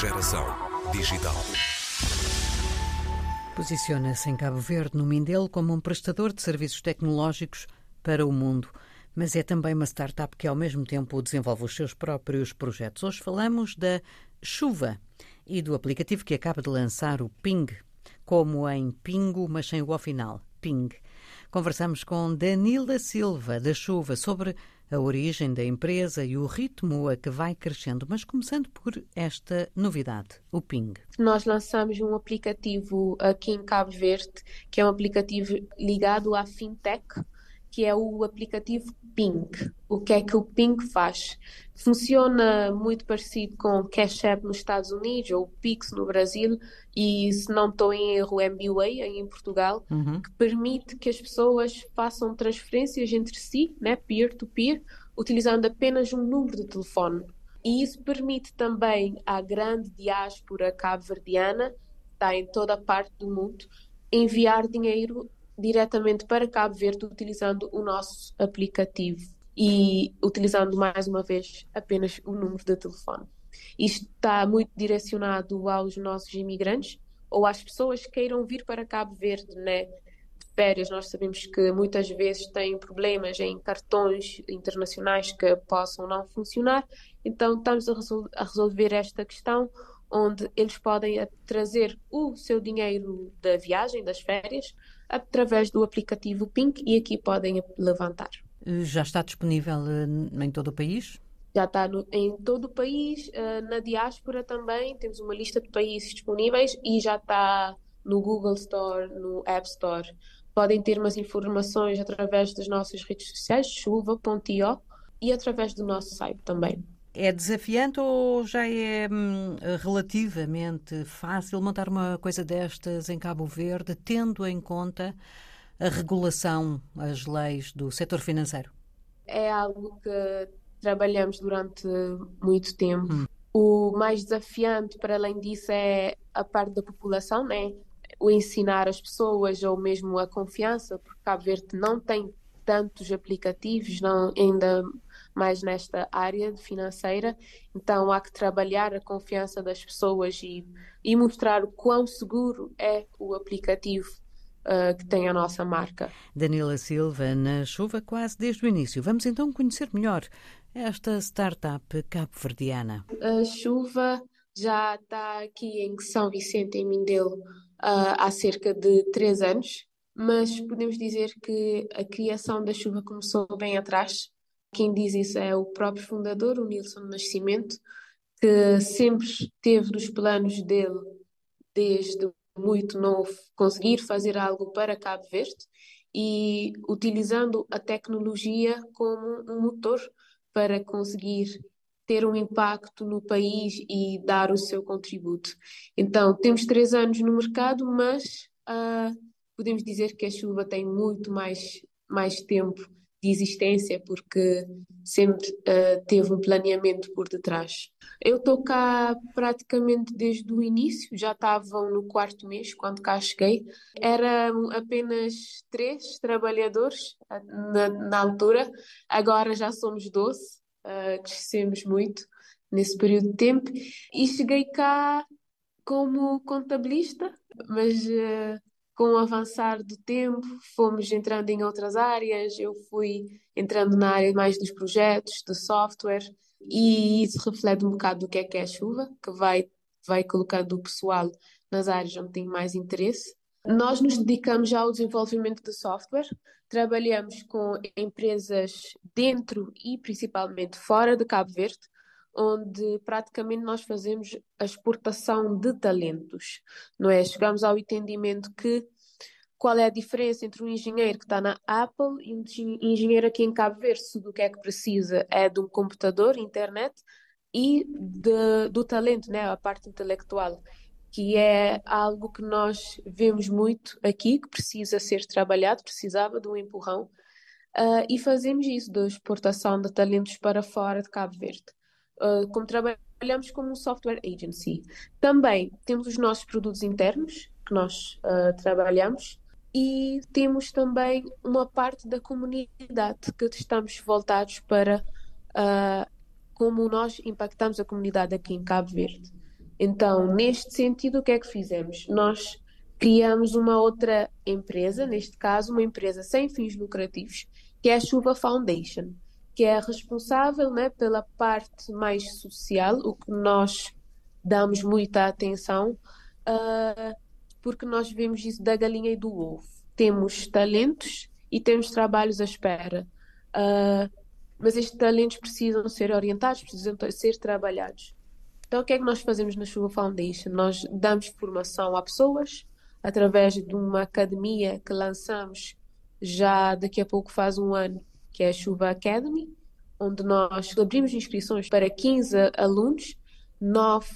Geração digital. Posiciona-se em Cabo Verde, no Mindelo, como um prestador de serviços tecnológicos para o mundo. Mas é também uma startup que, ao mesmo tempo, desenvolve os seus próprios projetos. Hoje falamos da Chuva e do aplicativo que acaba de lançar, o Ping, como em Pingo, mas sem o ao final, Ping. Conversamos com Danila Silva, da Chuva, sobre a origem da empresa e o ritmo a que vai crescendo, mas começando por esta novidade, o Ping. Nós lançamos um aplicativo aqui em Cabo Verde, que é um aplicativo ligado à fintech, que é o aplicativo Ping. O que é que o Ping faz? Funciona muito parecido com o Cash App nos Estados Unidos ou o Pix no Brasil e, se não estou em erro, o MBWay em Portugal, uhum. que permite que as pessoas façam transferências entre si, né, peer-to-peer, utilizando apenas um número de telefone. E isso permite também à grande diáspora cabo-verdiana, está em toda a parte do mundo, enviar dinheiro diretamente para Cabo Verde utilizando o nosso aplicativo e utilizando mais uma vez apenas o número de telefone. Isto está muito direcionado aos nossos imigrantes ou às pessoas que queiram vir para Cabo Verde, né? De férias, nós sabemos que muitas vezes têm problemas em cartões internacionais que possam não funcionar, então estamos a, resol a resolver esta questão onde eles podem trazer o seu dinheiro da viagem, das férias, através do aplicativo Pink e aqui podem levantar. Já está disponível eh, em todo o país? Já está no, em todo o país, uh, na diáspora também, temos uma lista de países disponíveis e já está no Google Store, no App Store. Podem ter mais informações através das nossas redes sociais, chuva.io, e através do nosso site também. É desafiante ou já é hum, relativamente fácil montar uma coisa destas em Cabo Verde, tendo em conta a regulação, as leis do setor financeiro? É algo que trabalhamos durante muito tempo. Hum. O mais desafiante, para além disso, é a parte da população, né? o ensinar as pessoas ou mesmo a confiança, porque Cabo Verde não tem tantos aplicativos, não, ainda mais nesta área financeira, então há que trabalhar a confiança das pessoas e, e mostrar o quão seguro é o aplicativo uh, que tem a nossa marca. Danila Silva, na chuva quase desde o início. Vamos então conhecer melhor esta startup cabo-verdiana. A chuva já está aqui em São Vicente, em Mindelo, uh, há cerca de três anos mas podemos dizer que a criação da chuva começou bem atrás. Quem diz isso é o próprio fundador, o Nilson Nascimento, que sempre teve nos planos dele, desde muito novo, conseguir fazer algo para Cabo Verde e utilizando a tecnologia como um motor para conseguir ter um impacto no país e dar o seu contributo. Então, temos três anos no mercado, mas uh, podemos dizer que a chuva tem muito mais, mais tempo de existência porque sempre uh, teve um planeamento por detrás. Eu estou cá praticamente desde o início, já estavam no quarto mês quando cá cheguei. Eram apenas três trabalhadores eh, na, na altura, agora já somos doze, uh, crescemos muito nesse período de tempo e cheguei cá como contabilista, mas uh, com o avançar do tempo, fomos entrando em outras áreas, eu fui entrando na área mais dos projetos, do software, e isso reflete um bocado do que é que é a chuva, que vai, vai colocando o pessoal nas áreas onde tem mais interesse. Nós nos dedicamos ao desenvolvimento de software, trabalhamos com empresas dentro e principalmente fora de Cabo Verde, onde praticamente nós fazemos a exportação de talentos, não é? Chegamos ao entendimento que qual é a diferença entre um engenheiro que está na Apple e um engenheiro aqui em Cabo Verde, se do que é que precisa é de um computador, internet e de, do talento, né? A parte intelectual que é algo que nós vemos muito aqui, que precisa ser trabalhado, precisava de um empurrão, uh, e fazemos isso, da exportação de talentos para fora de Cabo Verde uh, como trabalhamos como um software agency. Também temos os nossos produtos internos que nós uh, trabalhamos e temos também uma parte da comunidade que estamos voltados para uh, como nós impactamos a comunidade aqui em Cabo Verde. Então, neste sentido, o que é que fizemos? Nós criamos uma outra empresa, neste caso, uma empresa sem fins lucrativos, que é a Chuva Foundation, que é responsável né, pela parte mais social, o que nós damos muita atenção, uh, porque nós vemos isso da galinha e do ovo. Temos talentos e temos trabalhos à espera. Uh, mas estes talentos precisam ser orientados, precisam ser trabalhados. Então, o que é que nós fazemos na Chuva Foundation? Nós damos formação a pessoas através de uma academia que lançamos já daqui a pouco faz um ano, que é a Chuva Academy, onde nós abrimos inscrições para 15 alunos, nove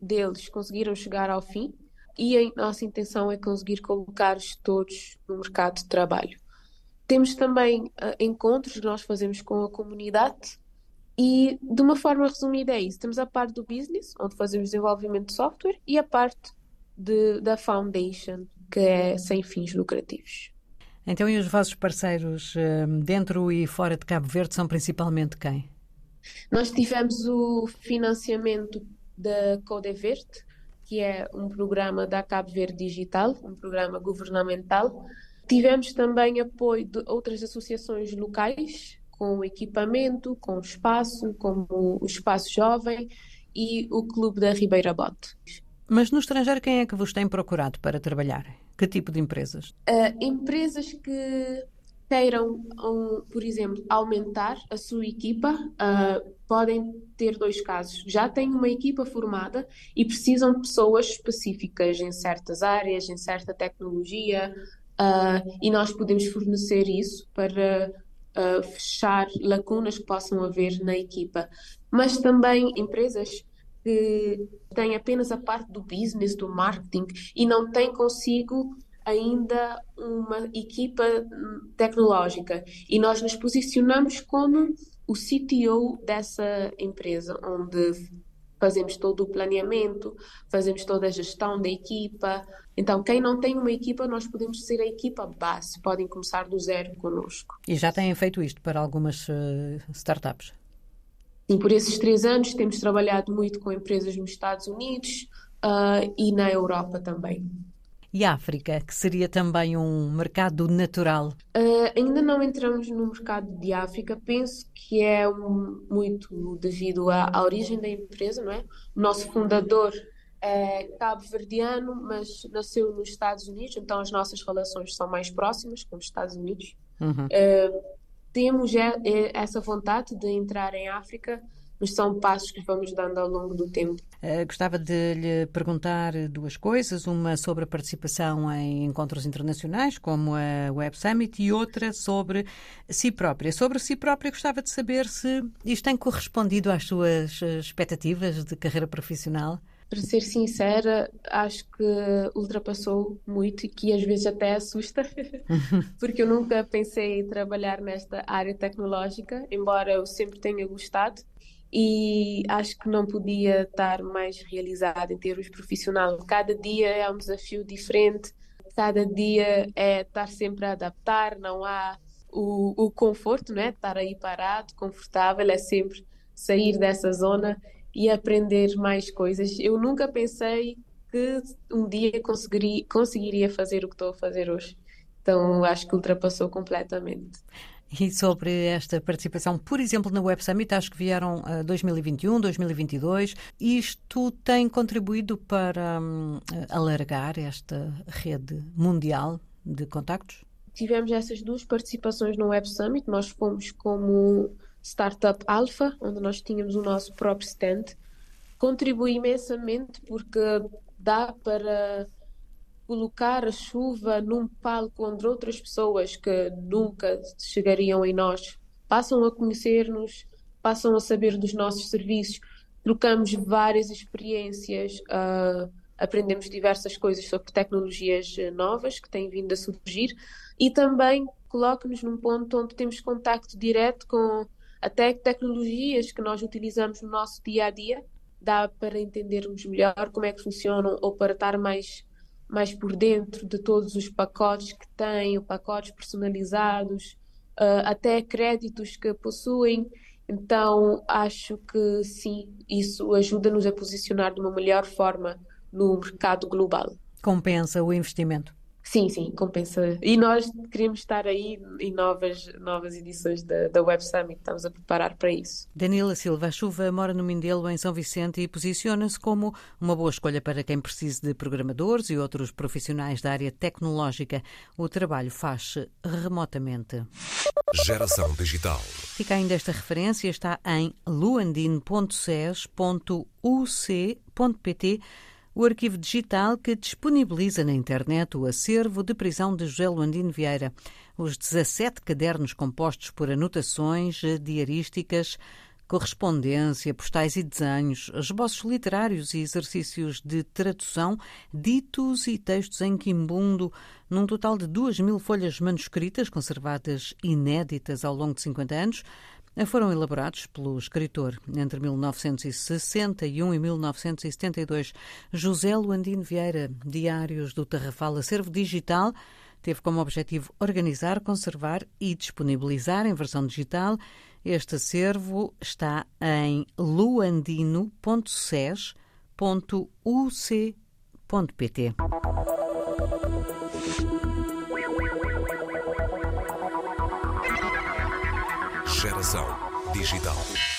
deles conseguiram chegar ao fim e a nossa intenção é conseguir colocar-os todos no mercado de trabalho. Temos também uh, encontros que nós fazemos com a comunidade e, de uma forma resumida, é isso. Temos a parte do business, onde fazemos desenvolvimento de software, e a parte de, da foundation, que é sem fins lucrativos. Então, e os vossos parceiros uh, dentro e fora de Cabo Verde são principalmente quem? Nós tivemos o financiamento da Code Verde, que é um programa da Cabo Verde Digital, um programa governamental. Tivemos também apoio de outras associações locais, com equipamento, com espaço, como o Espaço Jovem e o Clube da Ribeira Bote. Mas no estrangeiro, quem é que vos tem procurado para trabalhar? Que tipo de empresas? Uh, empresas que queiram, um, por exemplo, aumentar a sua equipa, uh, podem ter dois casos. Já têm uma equipa formada e precisam de pessoas específicas em certas áreas, em certa tecnologia, uh, e nós podemos fornecer isso para uh, fechar lacunas que possam haver na equipa. Mas também empresas que têm apenas a parte do business, do marketing e não têm consigo ainda uma equipa tecnológica e nós nos posicionamos como o CTO dessa empresa, onde fazemos todo o planeamento, fazemos toda a gestão da equipa. Então, quem não tem uma equipa, nós podemos ser a equipa base, podem começar do zero conosco. E já têm feito isto para algumas uh, startups? Sim, por esses três anos temos trabalhado muito com empresas nos Estados Unidos uh, e na Europa também. E África, que seria também um mercado natural? Uh, ainda não entramos no mercado de África. Penso que é um, muito devido à, à, origem da empresa, não é? O nosso fundador é cabo-verdiano, mas nasceu nos Estados Unidos, então as nossas relações são mais próximas com os Estados Unidos. Uhum. Uh, temos essa vontade de entrar em África, mas são passos que vamos dando ao longo do tempo. Uh, gostava de lhe perguntar duas coisas: uma sobre a participação em encontros internacionais, como a Web Summit, e outra sobre si própria. Sobre si própria, gostava de saber se isto tem correspondido às suas expectativas de carreira profissional. Para ser sincera, acho que ultrapassou muito e que às vezes até assusta, porque eu nunca pensei em trabalhar nesta área tecnológica, embora eu sempre tenha gostado e acho que não podia estar mais realizada em termos profissionais. Cada dia é um desafio diferente, cada dia é estar sempre a adaptar, não há o, o conforto, né? estar aí parado, confortável, é sempre sair dessa zona e aprender mais coisas. Eu nunca pensei que um dia conseguiria, conseguiria fazer o que estou a fazer hoje. Então acho que ultrapassou completamente. E sobre esta participação, por exemplo, na Web Summit, acho que vieram uh, 2021, 2022. Isto tem contribuído para um, alargar esta rede mundial de contactos? Tivemos essas duas participações no Web Summit. Nós fomos como Startup Alpha, onde nós tínhamos o nosso próprio stand. Contribui imensamente porque dá para colocar a chuva num palco onde outras pessoas que nunca chegariam em nós passam a conhecer-nos, passam a saber dos nossos serviços, trocamos várias experiências, uh, aprendemos diversas coisas sobre tecnologias novas que têm vindo a surgir e também coloca-nos num ponto onde temos contacto direto com até tecnologias que nós utilizamos no nosso dia a dia, dá para entendermos melhor como é que funcionam ou para estar mais mais por dentro de todos os pacotes que têm, pacotes personalizados, uh, até créditos que possuem. Então, acho que sim, isso ajuda-nos a posicionar de uma melhor forma no mercado global. Compensa o investimento. Sim, sim, compensa. E nós queremos estar aí em novas, novas edições da, da Web Summit, estamos a preparar para isso. Danila Silva, a chuva mora no Mindelo, em São Vicente, e posiciona-se como uma boa escolha para quem precise de programadores e outros profissionais da área tecnológica. O trabalho faz-se remotamente. Geração Digital. Fica ainda esta referência, está em luandin.ces.uc.pt o arquivo digital que disponibiliza na internet o acervo de prisão de José Luandino Vieira, os 17 cadernos compostos por anotações diarísticas, correspondência, postais e desenhos, esboços literários e exercícios de tradução, ditos e textos em quimbundo, num total de duas mil folhas manuscritas conservadas inéditas ao longo de 50 anos, foram elaborados pelo escritor entre 1961 e 1972. José Luandino Vieira, Diários do Tarrafal, acervo digital, teve como objetivo organizar, conservar e disponibilizar em versão digital. Este acervo está em luandino.ses.uc.pt. Digital.